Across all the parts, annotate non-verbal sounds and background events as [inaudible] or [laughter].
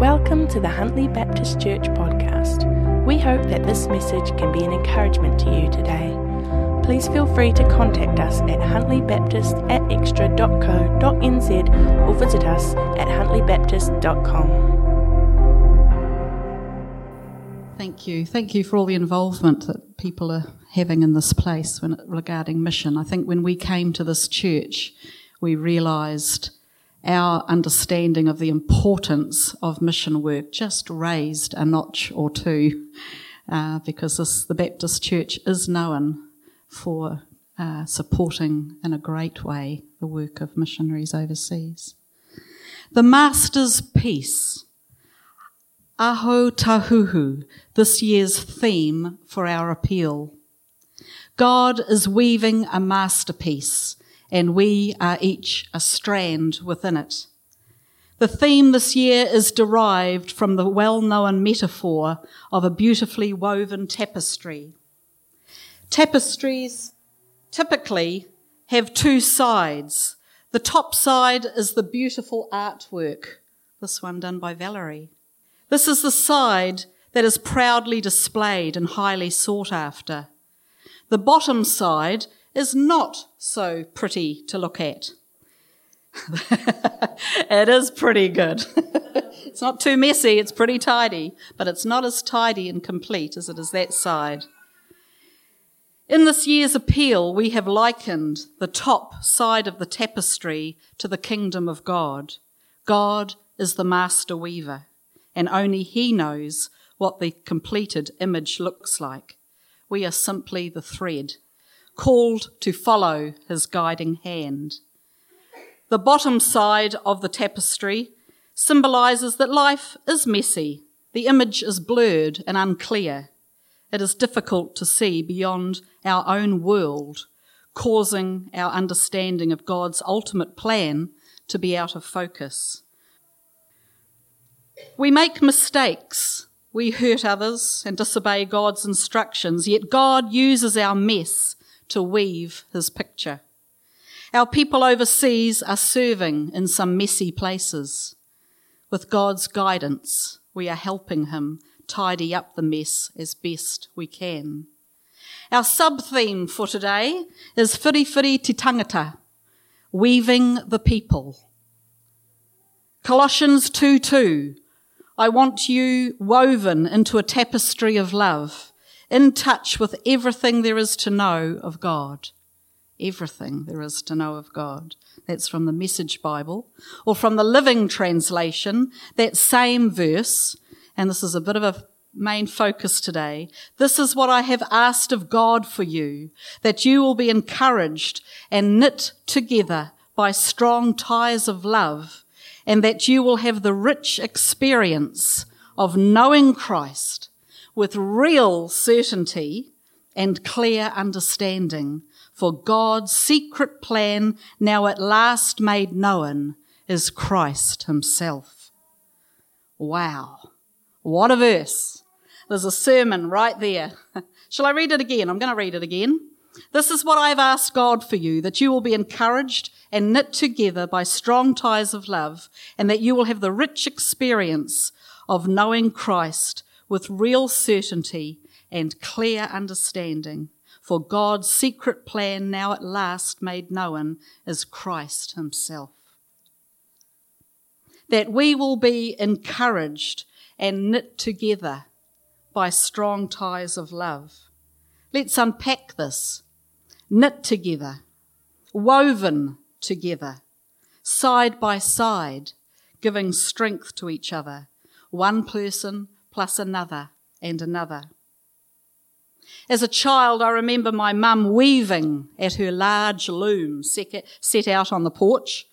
Welcome to the Huntly Baptist Church podcast. We hope that this message can be an encouragement to you today. Please feel free to contact us at huntlybaptist at extra.co.nz or visit us at huntlybaptist.com. Thank you. Thank you for all the involvement that people are having in this place when, regarding mission. I think when we came to this church, we realised our understanding of the importance of mission work just raised a notch or two uh, because this, the Baptist Church is known for uh, supporting in a great way the work of missionaries overseas. The Master's Peace, Aho Tahuhu, this year's theme for our appeal. God is weaving a masterpiece and we are each a strand within it. The theme this year is derived from the well known metaphor of a beautifully woven tapestry. Tapestries typically have two sides. The top side is the beautiful artwork, this one done by Valerie. This is the side that is proudly displayed and highly sought after. The bottom side is not so pretty to look at. [laughs] it is pretty good. [laughs] it's not too messy, it's pretty tidy, but it's not as tidy and complete as it is that side. In this year's appeal, we have likened the top side of the tapestry to the kingdom of God. God is the master weaver, and only He knows what the completed image looks like. We are simply the thread called to follow his guiding hand. The bottom side of the tapestry symbolizes that life is messy. The image is blurred and unclear. It is difficult to see beyond our own world, causing our understanding of God's ultimate plan to be out of focus. We make mistakes. We hurt others and disobey God's instructions, yet God uses our mess to weave his picture. Our people overseas are serving in some messy places. With God's guidance, we are helping him tidy up the mess as best we can. Our sub theme for today is Whiri Te Tangata, weaving the people. Colossians 2 2. I want you woven into a tapestry of love in touch with everything there is to know of God. Everything there is to know of God. That's from the Message Bible. Or from the Living Translation, that same verse, and this is a bit of a main focus today. This is what I have asked of God for you, that you will be encouraged and knit together by strong ties of love, and that you will have the rich experience of knowing Christ with real certainty and clear understanding. For God's secret plan, now at last made known, is Christ Himself. Wow. What a verse. There's a sermon right there. [laughs] Shall I read it again? I'm going to read it again. This is what I've asked God for you, that you will be encouraged and knit together by strong ties of love, and that you will have the rich experience of knowing Christ with real certainty and clear understanding. For God's secret plan, now at last made known, is Christ Himself. That we will be encouraged and knit together by strong ties of love. Let's unpack this. Knit together, woven together, side by side, giving strength to each other. One person, plus another and another. As a child, I remember my mum weaving at her large loom set out on the porch,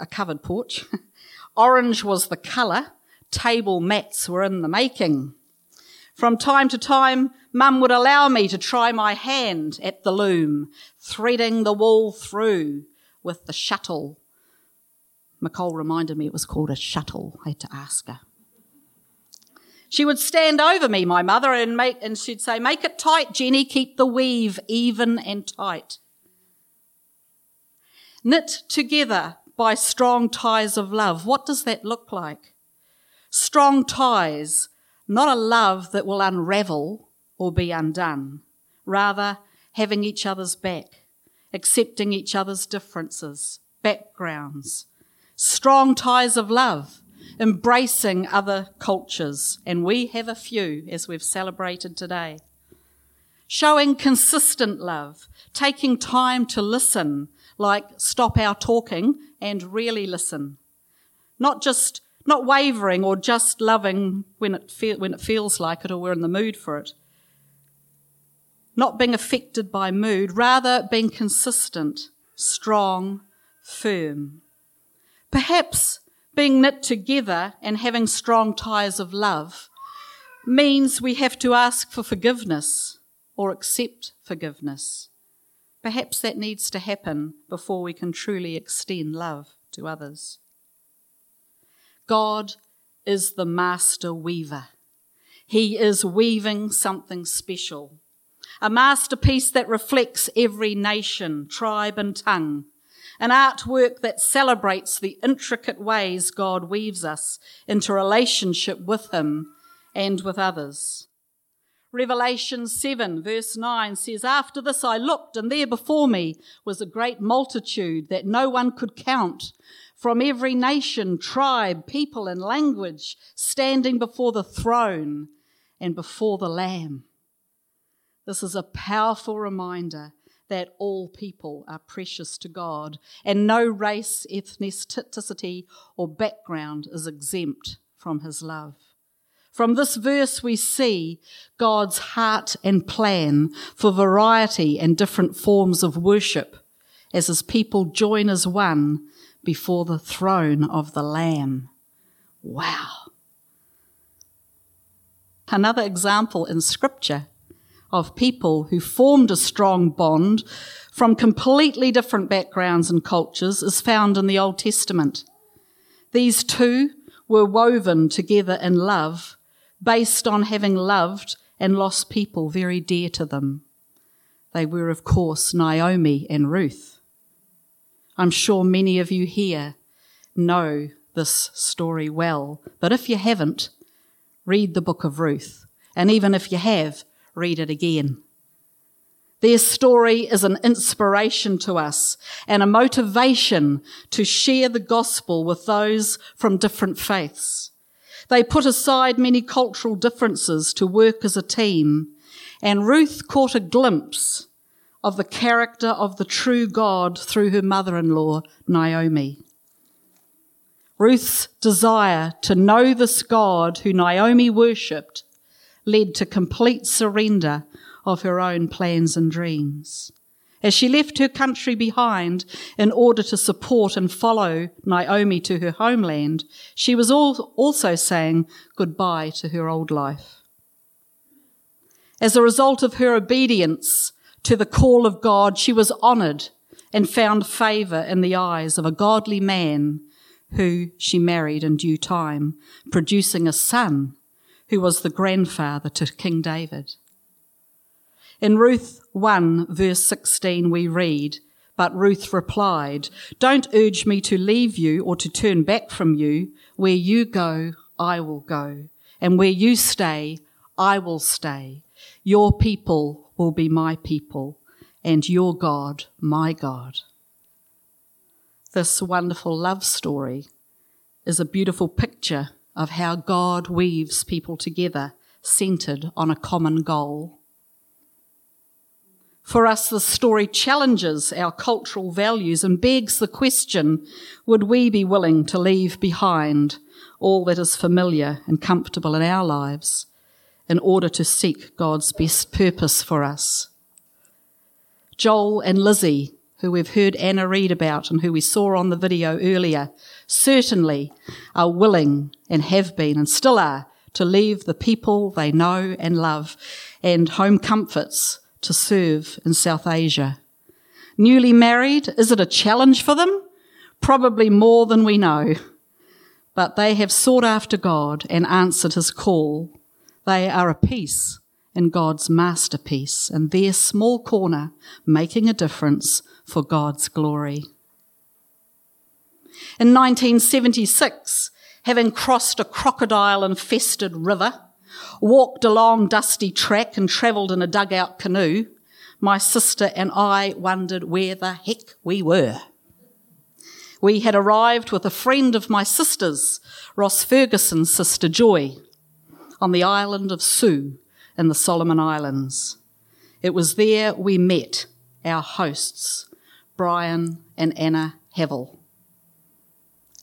a covered porch. [laughs] Orange was the colour, table mats were in the making. From time to time, Mum would allow me to try my hand at the loom, threading the wool through with the shuttle. McCall reminded me it was called a shuttle. I had to ask her. She would stand over me, my mother, and make, and she'd say, make it tight, Jenny, keep the weave even and tight. Knit together by strong ties of love. What does that look like? Strong ties, not a love that will unravel or be undone. Rather, having each other's back, accepting each other's differences, backgrounds. Strong ties of love, embracing other cultures, and we have a few as we've celebrated today. Showing consistent love, taking time to listen, like stop our talking and really listen. Not just, not wavering or just loving when it, fe- when it feels like it or we're in the mood for it. Not being affected by mood, rather being consistent, strong, firm. Perhaps being knit together and having strong ties of love means we have to ask for forgiveness or accept forgiveness. Perhaps that needs to happen before we can truly extend love to others. God is the master weaver. He is weaving something special, a masterpiece that reflects every nation, tribe, and tongue, an artwork that celebrates the intricate ways God weaves us into relationship with Him and with others. Revelation 7 verse 9 says, After this I looked, and there before me was a great multitude that no one could count from every nation, tribe, people, and language, standing before the throne and before the Lamb. This is a powerful reminder that all people are precious to God and no race, ethnicity, or background is exempt from his love. From this verse, we see God's heart and plan for variety and different forms of worship as his people join as one before the throne of the Lamb. Wow. Another example in Scripture of people who formed a strong bond from completely different backgrounds and cultures is found in the Old Testament. These two were woven together in love based on having loved and lost people very dear to them. They were, of course, Naomi and Ruth. I'm sure many of you here know this story well, but if you haven't, read the book of Ruth. And even if you have, read it again. Their story is an inspiration to us and a motivation to share the gospel with those from different faiths. They put aside many cultural differences to work as a team, and Ruth caught a glimpse of the character of the true God through her mother in law, Naomi. Ruth's desire to know this God who Naomi worshipped led to complete surrender of her own plans and dreams. As she left her country behind in order to support and follow Naomi to her homeland, she was also saying goodbye to her old life. As a result of her obedience to the call of God, she was honored and found favor in the eyes of a godly man who she married in due time, producing a son who was the grandfather to King David. In Ruth 1 verse 16 we read, but Ruth replied, Don't urge me to leave you or to turn back from you. Where you go, I will go. And where you stay, I will stay. Your people will be my people, and your God, my God. This wonderful love story is a beautiful picture of how God weaves people together, centered on a common goal. For us, the story challenges our cultural values and begs the question would we be willing to leave behind all that is familiar and comfortable in our lives in order to seek God's best purpose for us. Joel and Lizzie, who we've heard Anna read about and who we saw on the video earlier, certainly are willing and have been and still are to leave the people they know and love and home comforts to serve in South Asia. Newly married, is it a challenge for them? Probably more than we know. But they have sought after God and answered his call they are a piece in God's masterpiece and their small corner making a difference for God's glory. In 1976, having crossed a crocodile infested river, walked a long dusty track and travelled in a dugout canoe, my sister and I wondered where the heck we were. We had arrived with a friend of my sister's, Ross Ferguson's sister Joy, on the island of Sue in the Solomon Islands. It was there we met our hosts, Brian and Anna Hevel.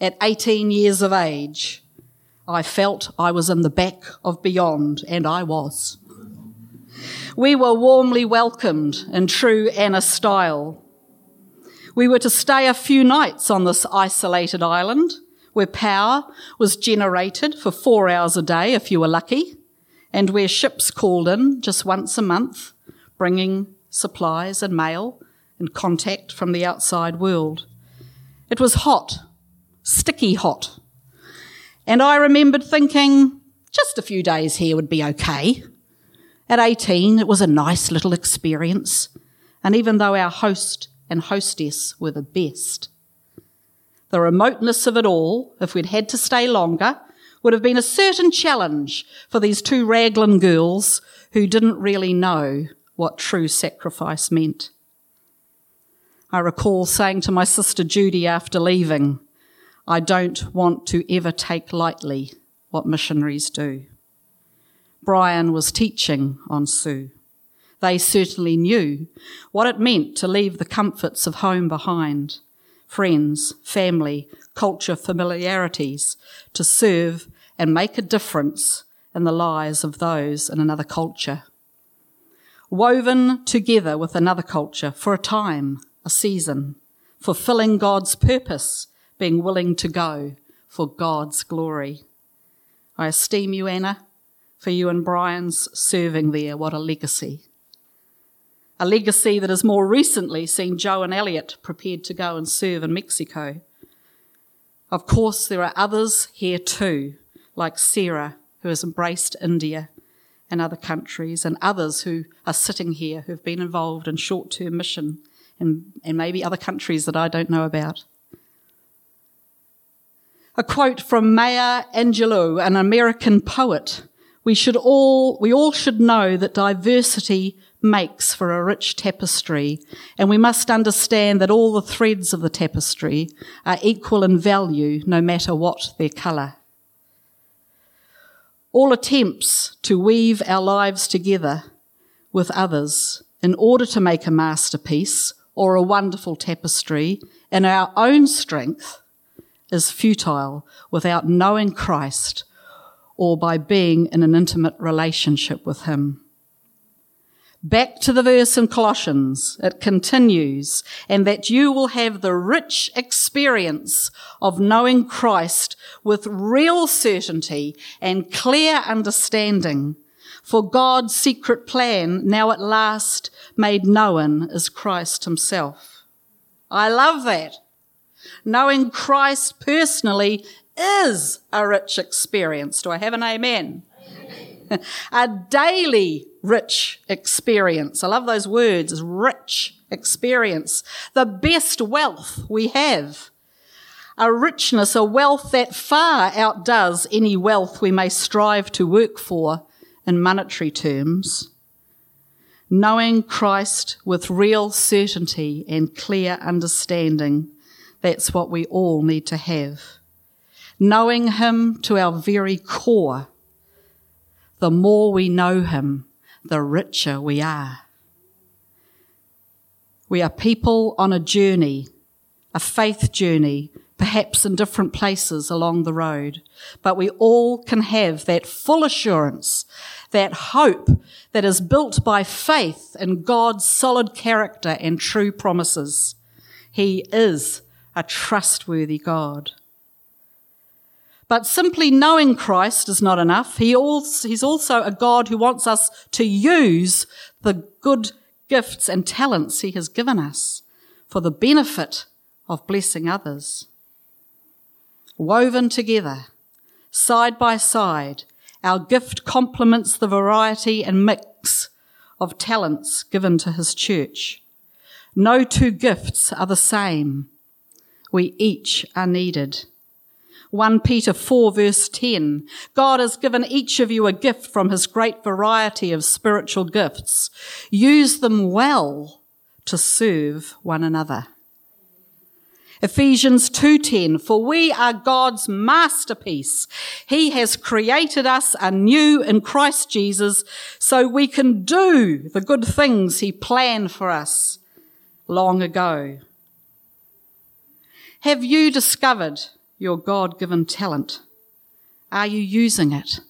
At 18 years of age, I felt I was in the back of beyond, and I was. We were warmly welcomed in true Anna style. We were to stay a few nights on this isolated island where power was generated for four hours a day if you were lucky, and where ships called in just once a month, bringing supplies and mail and contact from the outside world. It was hot, sticky hot. And I remembered thinking, just a few days here would be okay. At 18, it was a nice little experience. And even though our host and hostess were the best, the remoteness of it all, if we'd had to stay longer, would have been a certain challenge for these two Raglan girls who didn't really know what true sacrifice meant. I recall saying to my sister Judy after leaving, I don't want to ever take lightly what missionaries do. Brian was teaching on Sue. They certainly knew what it meant to leave the comforts of home behind, friends, family, culture, familiarities, to serve and make a difference in the lives of those in another culture. Woven together with another culture for a time, a season, fulfilling God's purpose, being willing to go for God's glory. I esteem you, Anna for you and Brian's serving there. What a legacy. A legacy that has more recently seen Joe and Elliot prepared to go and serve in Mexico. Of course, there are others here too, like Sarah, who has embraced India and other countries, and others who are sitting here who have been involved in short term mission and, and maybe other countries that I don't know about. A quote from Maya Angelou, an American poet, we should all, we all should know that diversity makes for a rich tapestry, and we must understand that all the threads of the tapestry are equal in value no matter what their colour. All attempts to weave our lives together with others in order to make a masterpiece or a wonderful tapestry in our own strength is futile without knowing Christ or by being in an intimate relationship with Him. Back to the verse in Colossians, it continues, and that you will have the rich experience of knowing Christ with real certainty and clear understanding. For God's secret plan, now at last made known, is Christ Himself. I love that. Knowing Christ personally is a rich experience. Do I have an amen? amen. [laughs] a daily rich experience. I love those words, rich experience. The best wealth we have. A richness, a wealth that far outdoes any wealth we may strive to work for in monetary terms. Knowing Christ with real certainty and clear understanding, that's what we all need to have knowing Him to our very core. The more we know Him, the richer we are. We are people on a journey, a faith journey, perhaps in different places along the road, but we all can have that full assurance, that hope that is built by faith in God's solid character and true promises. He is a trustworthy God. But simply knowing Christ is not enough. He also, he's also a God who wants us to use the good gifts and talents he has given us for the benefit of blessing others. Woven together, side by side, our gift complements the variety and mix of talents given to his church. No two gifts are the same. We each are needed. 1 Peter 4 verse 10. God has given each of you a gift from his great variety of spiritual gifts. Use them well to serve one another. Ephesians 2:10 For we are God's masterpiece. He has created us anew in Christ Jesus so we can do the good things he planned for us long ago. Have you discovered your God-given talent? Are you using it?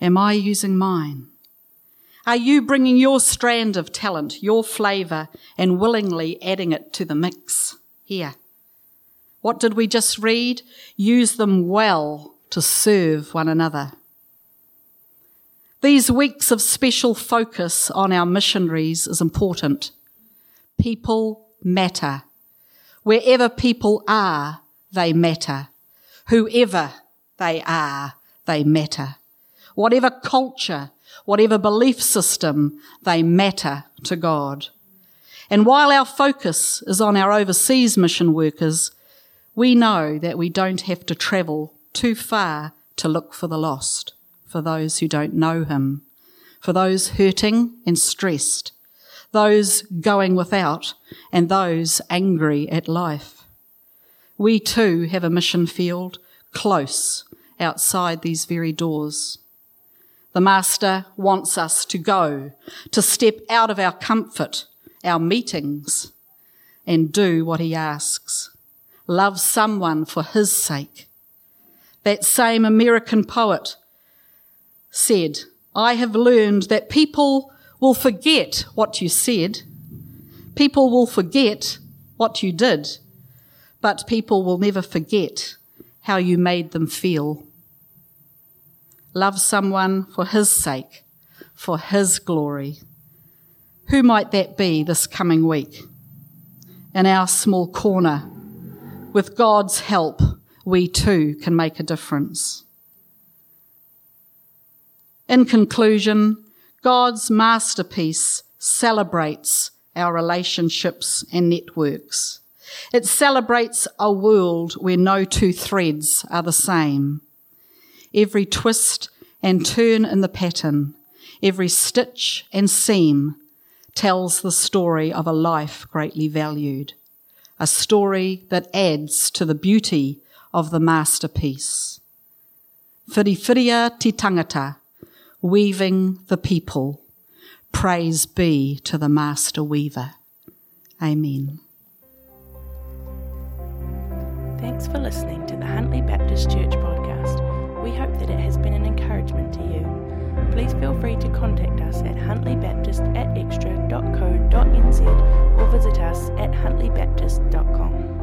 Am I using mine? Are you bringing your strand of talent, your flavour, and willingly adding it to the mix here? What did we just read? Use them well to serve one another. These weeks of special focus on our missionaries is important. People matter. Wherever people are, they matter. Whoever they are, they matter. Whatever culture, whatever belief system, they matter to God. And while our focus is on our overseas mission workers, we know that we don't have to travel too far to look for the lost, for those who don't know him, for those hurting and stressed, those going without, and those angry at life. We too have a mission field close outside these very doors. The Master wants us to go, to step out of our comfort, our meetings, and do what he asks love someone for his sake. That same American poet said, I have learned that people will forget what you said. People will forget what you did, but people will never forget how you made them feel. Love someone for his sake, for his glory. Who might that be this coming week? In our small corner with God's help, we too can make a difference. In conclusion, God's masterpiece celebrates our relationships and networks. It celebrates a world where no two threads are the same. Every twist and turn in the pattern, every stitch and seam tells the story of a life greatly valued a story that adds to the beauty of the masterpiece. Whiriwhiria titangata, weaving the people. Praise be to the master weaver. Amen. Thanks for listening to the Huntly Baptist Church podcast. We hope that it has been an encouragement to you. Please feel free to contact us at huntlybaptist at extra.co.nz visit us at huntlybaptist.com.